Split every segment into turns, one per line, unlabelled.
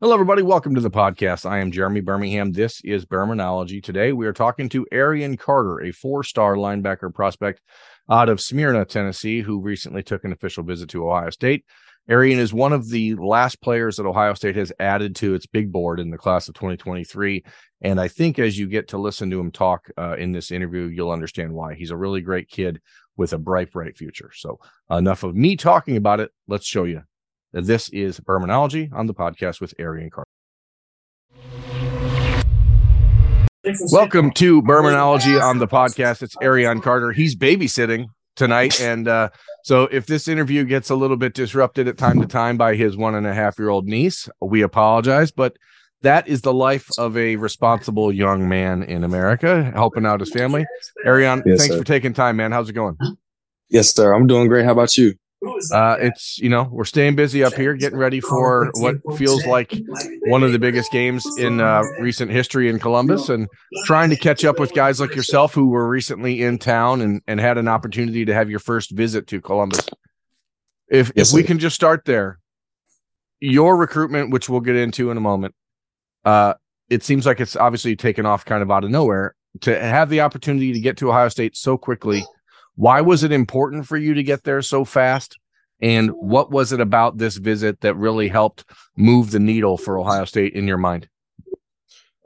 Hello, everybody. Welcome to the podcast. I am Jeremy Birmingham. This is Birminology. Today, we are talking to Arion Carter, a four star linebacker prospect out of Smyrna, Tennessee, who recently took an official visit to Ohio State. Arion is one of the last players that Ohio State has added to its big board in the class of 2023. And I think as you get to listen to him talk uh, in this interview, you'll understand why. He's a really great kid with a bright, bright future. So, enough of me talking about it. Let's show you this is Birminology on the podcast with Arion Carter. Welcome to Birminology on the podcast. It's Arion Carter. He's babysitting tonight. And uh, so if this interview gets a little bit disrupted at time to time by his one and a half year old niece, we apologize. But that is the life of a responsible young man in America, helping out his family. Arion, yes, thanks sir. for taking time, man. How's it going?
Yes, sir. I'm doing great. How about you?
Uh, it's you know we're staying busy up here, getting ready for what feels like one of the biggest games in uh, recent history in Columbus, and trying to catch up with guys like yourself who were recently in town and and had an opportunity to have your first visit to Columbus. If if we can just start there, your recruitment, which we'll get into in a moment, uh, it seems like it's obviously taken off kind of out of nowhere to have the opportunity to get to Ohio State so quickly why was it important for you to get there so fast? And what was it about this visit that really helped move the needle for Ohio State in your mind?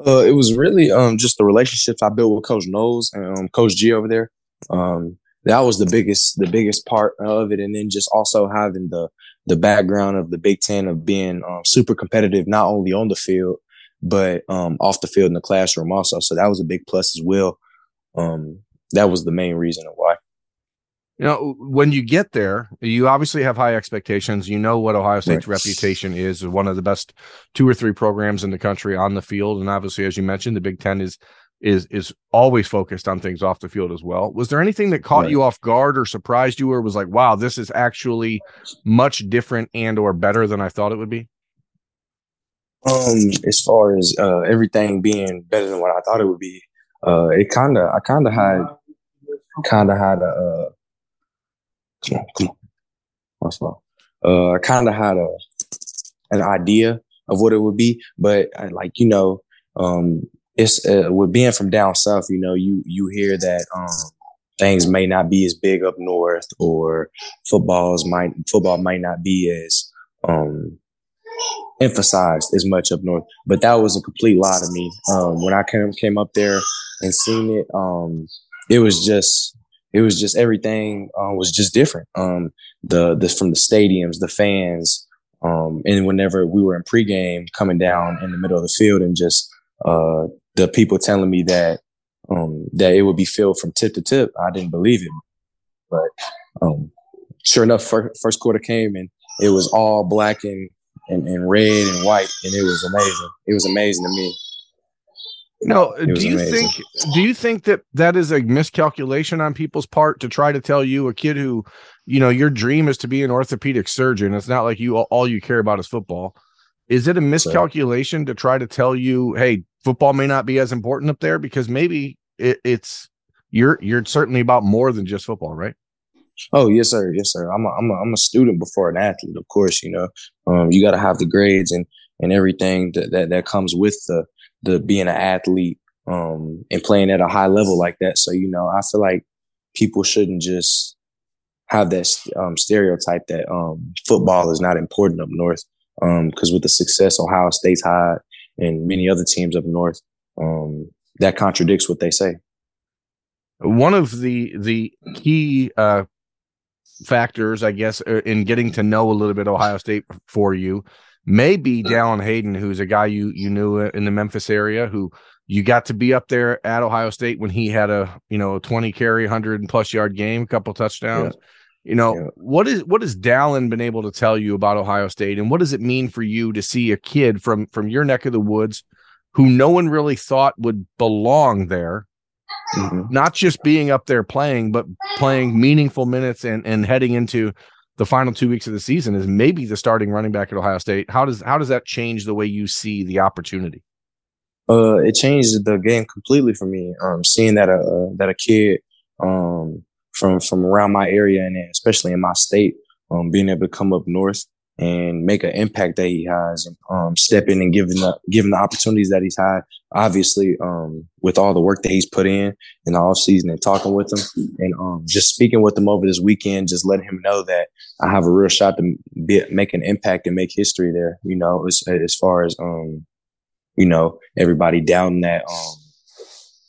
Uh, it was really um, just the relationships I built with Coach Knowles and um, Coach G over there. Um, that was the biggest, the biggest part of it, and then just also having the the background of the Big Ten of being um, super competitive, not only on the field but um, off the field in the classroom also. So that was a big plus as well. Um, that was the main reason why
you know when you get there you obviously have high expectations you know what ohio state's right. reputation is one of the best two or three programs in the country on the field and obviously as you mentioned the big ten is is is always focused on things off the field as well was there anything that caught right. you off guard or surprised you or was like wow this is actually much different and or better than i thought it would be
um as far as uh everything being better than what i thought it would be uh it kind of i kind of had kind of had a uh, Come on, come on. What's wrong? Uh, I kind of had a an idea of what it would be, but I, like you know, um, it's uh, with being from down south. You know, you you hear that um, things may not be as big up north, or footballs might football might not be as um, emphasized as much up north. But that was a complete lie to me. Um, when I came came up there and seen it, um, it was just it was just everything uh, was just different. Um, the the from the stadiums, the fans, um, and whenever we were in pregame, coming down in the middle of the field, and just uh, the people telling me that um, that it would be filled from tip to tip, I didn't believe it. But um, sure enough, first, first quarter came and it was all black and, and, and red and white, and it was amazing. It was amazing to me.
No, do you amazing. think do you think that that is a miscalculation on people's part to try to tell you a kid who, you know, your dream is to be an orthopedic surgeon. It's not like you all you care about is football. Is it a miscalculation to try to tell you, hey, football may not be as important up there because maybe it, it's you're you're certainly about more than just football, right?
Oh yes, sir. Yes, sir. I'm a, I'm a, I'm a student before an athlete, of course. You know, um, you got to have the grades and and everything that, that that comes with the the being an athlete um, and playing at a high level like that. So you know, I feel like people shouldn't just have that um, stereotype that um, football is not important up north. Because um, with the success Ohio State's had and many other teams up north, um, that contradicts what they say.
One of the the key uh, factors, I guess, uh, in getting to know a little bit Ohio State for you maybe Dallan Hayden, who's a guy you you knew in the Memphis area, who you got to be up there at Ohio State when he had a you know 20 carry, 100 plus yard game, a couple touchdowns. Yeah. You know yeah. what is what has Dallan been able to tell you about Ohio State, and what does it mean for you to see a kid from from your neck of the woods who no one really thought would belong there? Mm-hmm. Not just being up there playing, but playing meaningful minutes and and heading into the final two weeks of the season is maybe the starting running back at Ohio State. How does how does that change the way you see the opportunity?
Uh, it changed the game completely for me. Um, seeing that a uh, that a kid um from from around my area and especially in my state, um, being able to come up north and make an impact that he has and um, step in and give the, give the opportunities that he's had. Obviously, um, with all the work that he's put in in the off season and talking with him and um, just speaking with him over this weekend, just letting him know that I have a real shot to be, make an impact and make history there. You know, as, as far as um, you know, everybody down that um,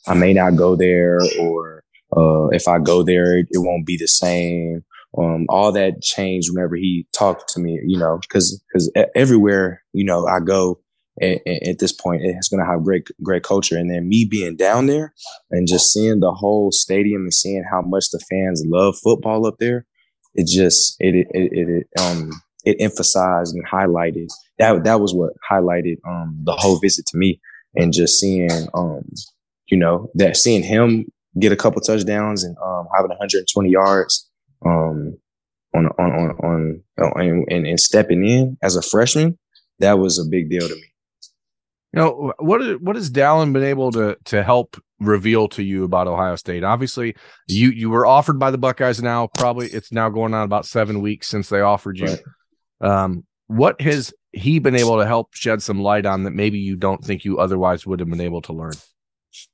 I may not go there or uh, if I go there, it won't be the same um, all that changed whenever he talked to me, you know, because because everywhere you know I go at, at this point, it's going to have great great culture, and then me being down there and just seeing the whole stadium and seeing how much the fans love football up there, it just it it it, it um it emphasized and highlighted that that was what highlighted um the whole visit to me, and just seeing um you know that seeing him get a couple touchdowns and um having 120 yards um, on on on on, on and, and stepping in as a freshman, that was a big deal to me.
You know what? What has Dallan been able to to help reveal to you about Ohio State? Obviously, you you were offered by the Buckeyes. Now, probably it's now going on about seven weeks since they offered you. Right. Um, what has he been able to help shed some light on that maybe you don't think you otherwise would have been able to learn?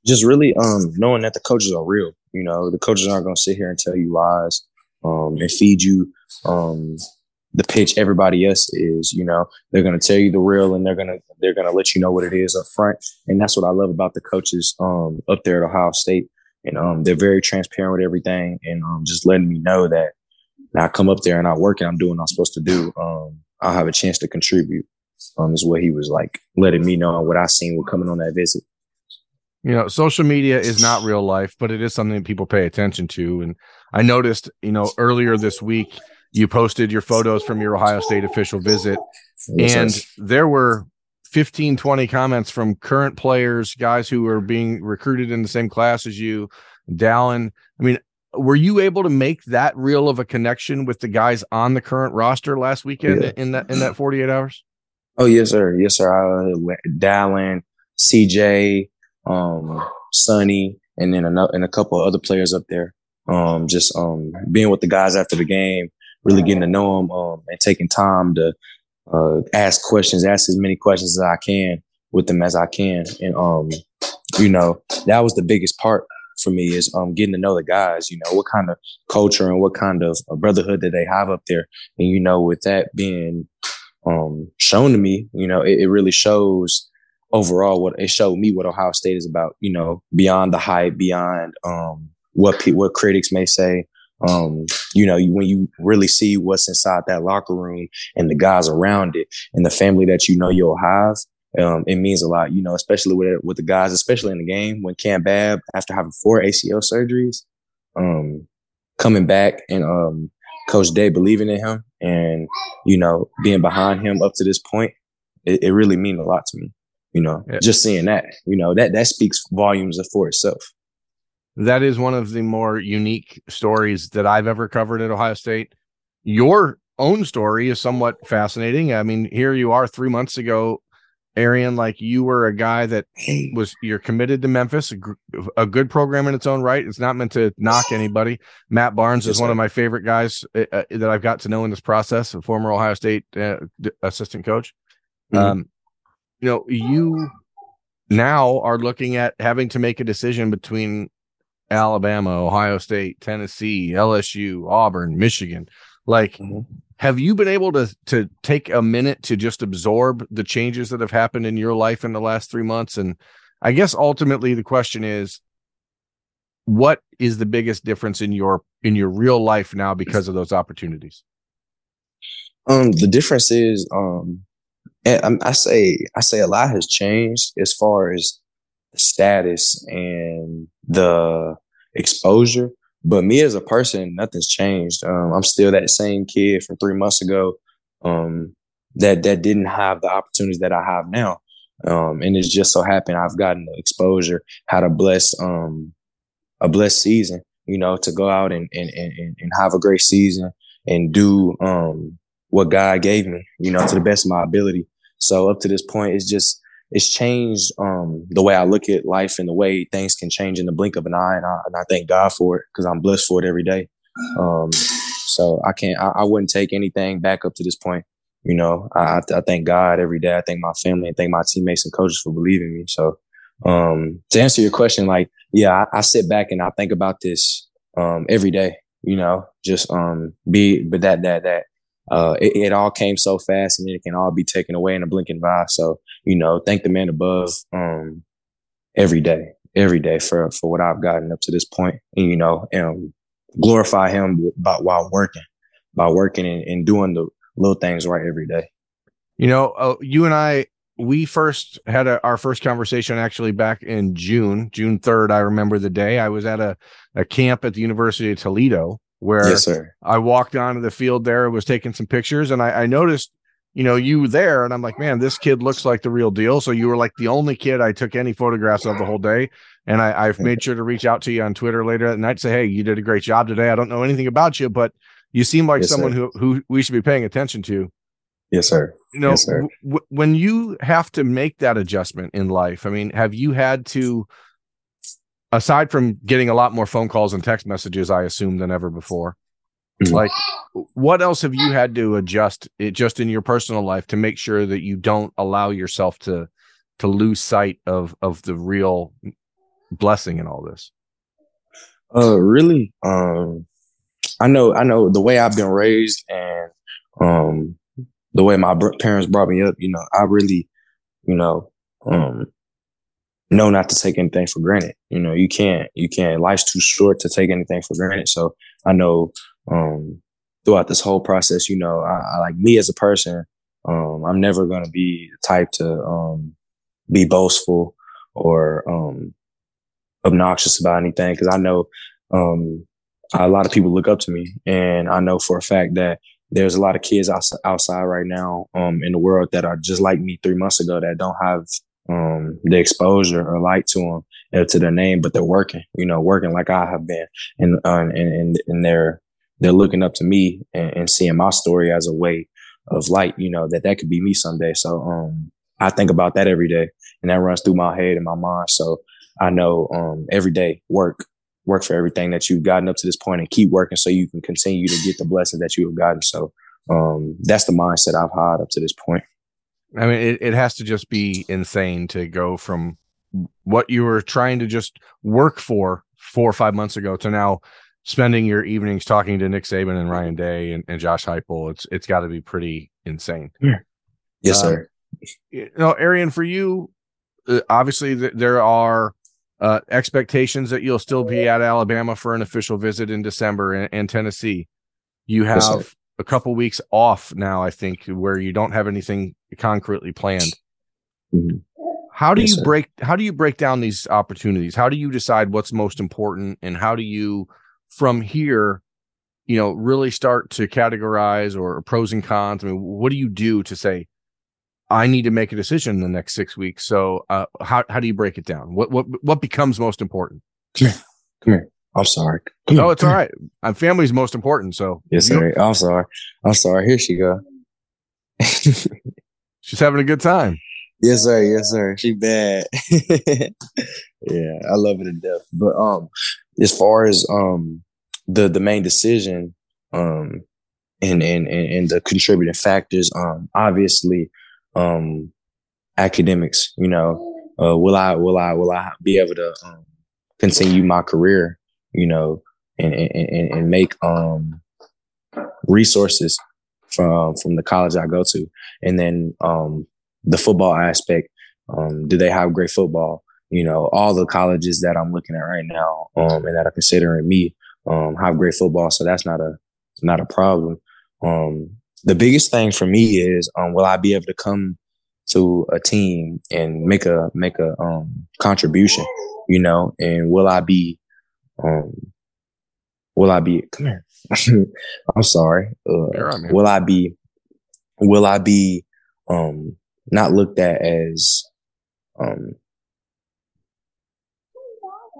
Just really um, knowing that the coaches are real. You know, the coaches aren't going to sit here and tell you lies um, and feed you um, the pitch everybody else is. You know, they're going to tell you the real, and they're gonna they're gonna let you know what it is up front. And that's what I love about the coaches um, up there at Ohio State. And um, they're very transparent with everything, and um, just letting me know that I come up there and I work and I'm doing what I'm supposed to do. Um, I'll have a chance to contribute. Um, is what he was like letting me know what I seen with coming on that visit
you know social media is not real life but it is something that people pay attention to. And i noticed you know earlier this week you posted your photos from your ohio state official visit and there were 15 20 comments from current players guys who are being recruited in the same class as you dallan. I mean were you able to make that real of a connection with the guys on the current roster last weekend yeah. in that in that 48 hours?
Oh yes sir. Yes sir. Uh, dallan cj um, Sonny, and then a, and a couple of other players up there. Um, just um, being with the guys after the game, really getting to know them, um, and taking time to uh, ask questions, ask as many questions as I can with them as I can, and um, you know, that was the biggest part for me is um getting to know the guys. You know, what kind of culture and what kind of brotherhood that they have up there, and you know, with that being um shown to me, you know, it, it really shows overall what it showed me what Ohio State is about, you know, beyond the hype, beyond um, what pe- what critics may say. Um, you know, when you really see what's inside that locker room and the guys around it and the family that you know you'll have, um, it means a lot, you know, especially with with the guys, especially in the game when Cam Babb, after having four ACL surgeries, um, coming back and um, Coach Day believing in him and you know being behind him up to this point, it, it really means a lot to me. You know, yeah. just seeing that, you know, that that speaks volumes for itself.
That is one of the more unique stories that I've ever covered at Ohio State. Your own story is somewhat fascinating. I mean, here you are three months ago, Arion, like you were a guy that was you're committed to Memphis, a, a, good program in its own right. It's not meant to knock anybody. Matt Barnes is one of my favorite guys uh, uh, that I've got to know in this process, a former Ohio State uh, assistant coach. Mm-hmm. Um, you know, you now are looking at having to make a decision between Alabama, Ohio State, Tennessee, LSU, Auburn, Michigan. Like, mm-hmm. have you been able to to take a minute to just absorb the changes that have happened in your life in the last three months? And I guess ultimately the question is, what is the biggest difference in your in your real life now because of those opportunities?
Um, the difference is um and I say I say a lot has changed as far as the status and the exposure. But me as a person, nothing's changed. Um, I'm still that same kid from three months ago um, that that didn't have the opportunities that I have now. Um, and it's just so happened I've gotten the exposure, had a blessed um, a blessed season, you know, to go out and and and, and have a great season and do um, what God gave me, you know, to the best of my ability. So up to this point, it's just it's changed um, the way I look at life and the way things can change in the blink of an eye, and I, and I thank God for it because I'm blessed for it every day. Um, so I can't, I, I, wouldn't take anything back up to this point. You know, I, I thank God every day. I thank my family and thank my teammates and coaches for believing me. So, um, to answer your question, like, yeah, I, I sit back and I think about this, um, every day, you know, just, um, be, but that, that, that, uh, it, it, all came so fast and it can all be taken away in a blink of. So, you know, thank the man above, um, every day, every day for, for what I've gotten up to this point and, you know, and glorify him about while working, by working and, and doing the, little things right every day.
You know, uh, you and I, we first had a, our first conversation actually back in June, June 3rd. I remember the day I was at a, a camp at the University of Toledo where
yes, sir.
I walked onto the field there, was taking some pictures, and I, I noticed, you know, you there, and I'm like, man, this kid looks like the real deal. So you were like the only kid I took any photographs of the whole day. And I, I've made sure to reach out to you on Twitter later that night, say, hey, you did a great job today. I don't know anything about you, but you seem like yes, someone who who we should be paying attention to.
Yes, sir.
You know,
yes, sir.
W- when you have to make that adjustment in life, I mean, have you had to, aside from getting a lot more phone calls and text messages, I assume than ever before, mm-hmm. like what else have you had to adjust it just in your personal life to make sure that you don't allow yourself to to lose sight of of the real blessing in all this?
Uh, really, um, I know, I know the way I've been raised and um, the way my br- parents brought me up. You know, I really, you know, um, know not to take anything for granted. You know, you can't, you can't. Life's too short to take anything for granted. So I know um, throughout this whole process, you know, I, I like me as a person. Um, I'm never going to be the type to um, be boastful or um, obnoxious about anything because I know um, a lot of people look up to me, and I know for a fact that there's a lot of kids outside right now um, in the world that are just like me three months ago that don't have um, the exposure or light to them uh, to their name, but they're working, you know, working like I have been, and uh, and, and and they're they're looking up to me and, and, seeing my story as a way of light, you know, that that could be me someday. So um, I think about that every day, and that runs through my head and my mind. So I know um, every day work work for everything that you've gotten up to this point and keep working so you can continue to get the blessings that you have gotten. So um, that's the mindset I've had up to this point.
I mean, it, it has to just be insane to go from what you were trying to just work for four or five months ago to now spending your evenings talking to Nick Saban and Ryan Day and, and Josh Heupel. It's it's got to be pretty insane.
Yeah. Yes, um, sir.
You know, Arion, for you, uh, obviously th- there are uh, expectations that you'll still be at Alabama for an official visit in December and, and Tennessee. You have yes, a couple weeks off now, I think, where you don't have anything concretely planned. Mm-hmm. How do yes, you sir. break how do you break down these opportunities? How do you decide what's most important and how do you from here, you know, really start to categorize or pros and cons? I mean, what do you do to say, I need to make a decision in the next six weeks. So, uh, how how do you break it down? What what what becomes most important?
Come here, come here. I'm sorry.
Come no, here, it's all right. I'm family's most important. So
yes, sir. I'm sorry. I'm sorry. Here she go.
She's having a good time.
Yes, sir. Yes, sir. She bad. yeah, I love it to death. But um, as far as um the the main decision um and and and, and the contributing factors um obviously um, academics. You know, uh, will I will I will I be able to um, continue my career? You know, and and, and make um, resources from from the college I go to, and then um, the football aspect. Um, do they have great football? You know, all the colleges that I'm looking at right now, um, and that are considering me, um, have great football. So that's not a not a problem. Um, the biggest thing for me is um, will I be able to come to a team and make a make a um, contribution, you know, and will I be um will I be come here. I'm sorry. Uh, will I be will I be um not looked at as um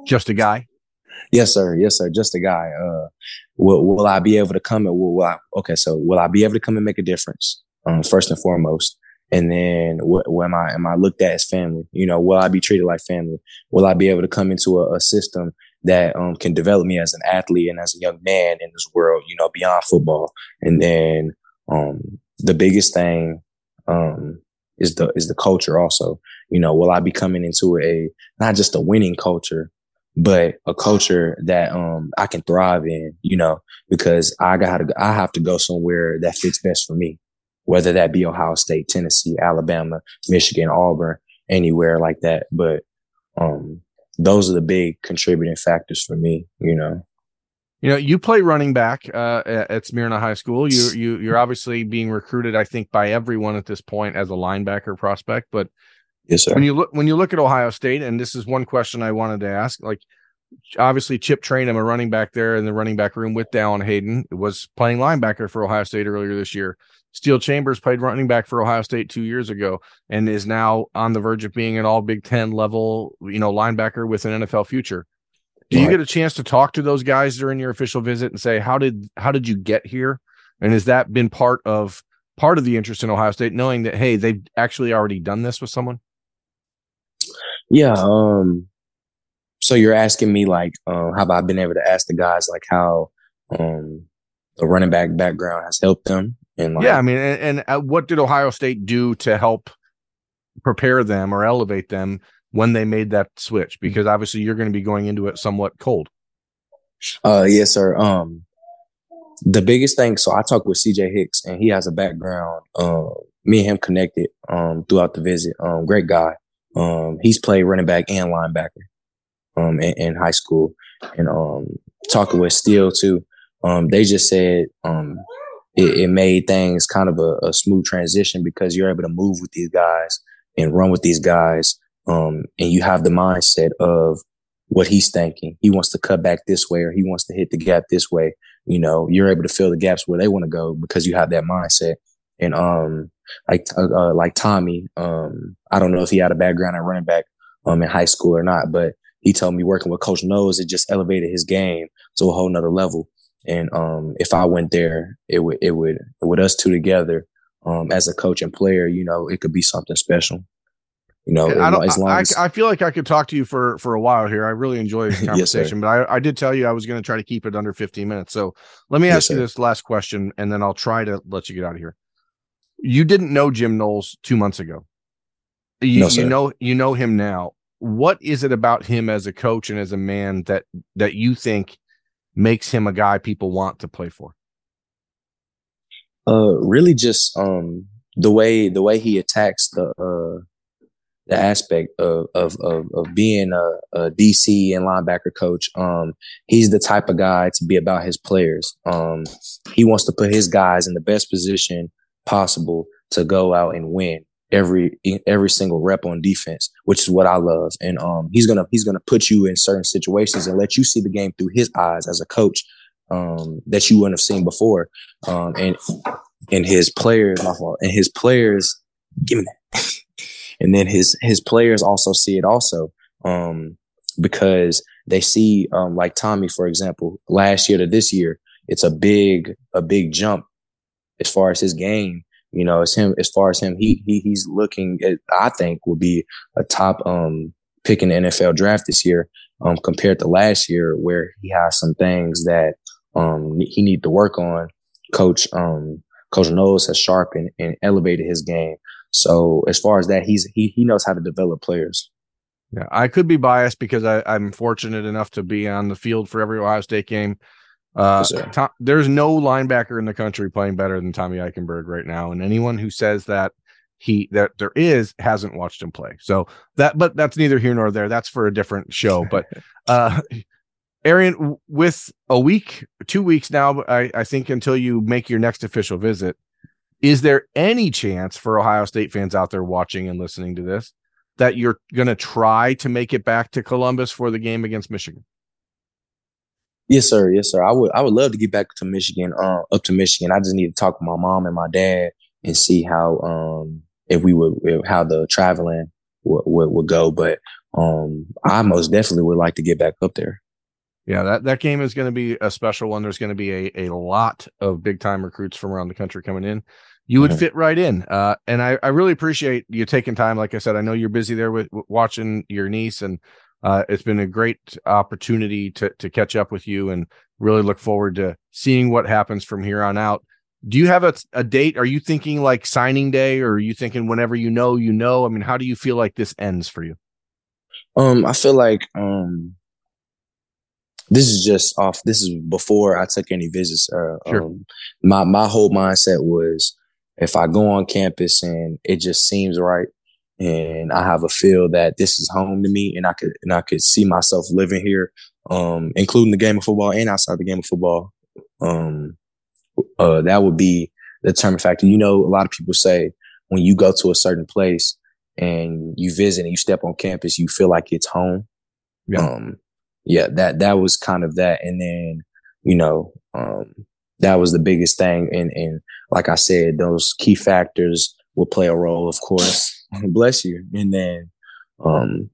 just a guy?
Yes, sir. Yes, sir. Just a guy. Uh, will, will I be able to come and will, will I, okay. So will I be able to come and make a difference? Um, first and foremost. And then what, what am I, am I looked at as family? You know, will I be treated like family? Will I be able to come into a, a system that um, can develop me as an athlete and as a young man in this world, you know, beyond football? And then, um, the biggest thing um, is the is the culture. Also, you know, will I be coming into a not just a winning culture, but a culture that um, I can thrive in? You know, because I got I have to go somewhere that fits best for me, whether that be Ohio State, Tennessee, Alabama, Michigan, Auburn, anywhere like that. But um, those are the big contributing factors for me. You know.
You know, you play running back uh, at Smyrna High School. You you you're obviously being recruited, I think, by everyone at this point as a linebacker prospect. But
yes, sir.
when you look when you look at Ohio State, and this is one question I wanted to ask, like obviously Chip Trayanum, a running back there in the running back room with Dallan Hayden, was playing linebacker for Ohio State earlier this year. Steele Chambers played running back for Ohio State two years ago and is now on the verge of being an all Big Ten level, you know, linebacker with an NFL future. Do you get a chance to talk to those guys during your official visit and say how did how did you get here? And has that been part of part of the interest in Ohio State, knowing that hey, they've actually already done this with someone?
Yeah. Um. So you're asking me like, um, have I been able to ask the guys like how um the running back background has helped them?
And like, yeah, I mean, and, and uh, what did Ohio State do to help prepare them or elevate them when they made that switch? Mm-hmm. Because obviously you're going to be going into it somewhat cold.
Uh, yes, sir. Um, the biggest thing. So I talked with CJ Hicks, and he has a background. Um, me and him connected um throughout the visit. Um, great guy. Um, he's played running back and linebacker um in, in high school, and um talking with Steele too. Um, they just said um it, it made things kind of a, a smooth transition because you're able to move with these guys and run with these guys um, and you have the mindset of what he's thinking. He wants to cut back this way or he wants to hit the gap this way. You know, you're able to fill the gaps where they want to go because you have that mindset. And, um, like, uh, uh, like Tommy, um, I don't know if he had a background at running back, um, in high school or not, but he told me working with coach Knowles, it just elevated his game to a whole nother level. And, um, if I went there, it would, it would, with us two together, um, as a coach and player, you know, it could be something special. You know,
I don't. I, as, I, feel like I could talk to you for for a while here. I really enjoy the conversation, yes, but I, I did tell you I was going to try to keep it under 15 minutes. So let me ask yes, you this last question, and then I'll try to let you get out of here. You didn't know Jim Knowles two months ago. You, no, you know you know him now. What is it about him as a coach and as a man that that you think makes him a guy people want to play for?
Uh, really, just um the way the way he attacks the uh the aspect of of of, of being a, a, DC and linebacker coach. Um, he's the type of guy to be about his players. Um, he wants to put his guys in the best position possible to go out and win every every single rep on defense, which is what I love. And um, he's gonna he's gonna put you in certain situations and let you see the game through his eyes as a coach um, that you wouldn't have seen before. Um, and and his players, my fault, and his players, give me that and then his his players also see it also um, because they see um, like Tommy for example last year to this year it's a big a big jump as far as his game you know it's him as far as him he, he he's looking at I think will be a top um pick in the NFL draft this year um compared to last year where he has some things that um he need to work on coach um coach Knowles has sharpened and elevated his game so as far as that, he's he he knows how to develop players.
Yeah, I could be biased because I, I'm fortunate enough to be on the field for every Ohio State game. Uh, Tom, there's no linebacker in the country playing better than Tommy Eichenberg right now, and anyone who says that he that there is hasn't watched him play. So that, but that's neither here nor there. That's for a different show. But uh, Arion, with a week, two weeks now, I, I think until you make your next official visit, is there any chance for Ohio State fans out there watching and listening to this that you're going to try to make it back to Columbus for the game against Michigan?
Yes, sir. Yes, sir. I would. I would love to get back to Michigan. Uh, up to Michigan. I just need to talk with my mom and my dad and see how um if we would how the traveling would, would, would go. But um, I most definitely would like to get back up there.
Yeah, that, that game is going to be a special one. There's going to be a, a lot of big time recruits from around the country coming in you would mm-hmm. fit right in. Uh, and I, I really appreciate you taking time. Like I said, I know you're busy there with, with watching your niece, and uh, it's been a great opportunity to to catch up with you, and really look forward to seeing what happens from here on out. do you have a, a date? Are you thinking like signing day or are you thinking whenever you know, you know? I mean, how do you feel like this ends for you?
Um, I feel like um this is just off this is before I took any visits. Uh, sure. um, my my whole mindset was if I go on campus and it just seems right and I have a feel that this is home to me and I could and I could see myself living here, um, including the game of football and outside the game of football. Um, uh, that would be the determining factor. You know, a lot of people say when you go to a certain place and you visit and you step on campus, you feel like it's home. Yeah. Um, yeah, that that was kind of that. And then, you know, um, that was the biggest thing. And and like I said, those key factors will play a role, of course. Bless you. And then um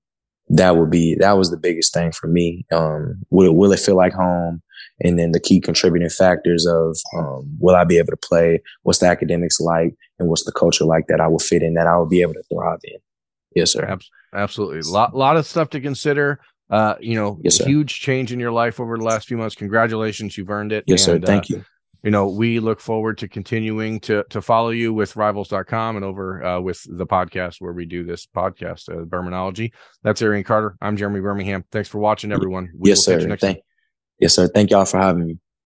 that would be that was the biggest thing for me. Um, will will it feel like home? And then the key contributing factors of um, will I be able to play? What's the academics like? And what's the culture like that I will fit in that I will be able to thrive in? Yes, sir.
Absolutely. A lot, lot of stuff to consider. Uh, you know, yes, huge change in your life over the last few months. Congratulations. You've earned it.
Yes, and, sir. Thank uh, you
you know, we look forward to continuing to to follow you with rivals.com and over uh, with the podcast where we do this podcast, uh, Birminology. That's Arion Carter. I'm Jeremy Birmingham. Thanks for watching, everyone.
We yes, sir. Thank, yes, sir. Thank y'all for having me.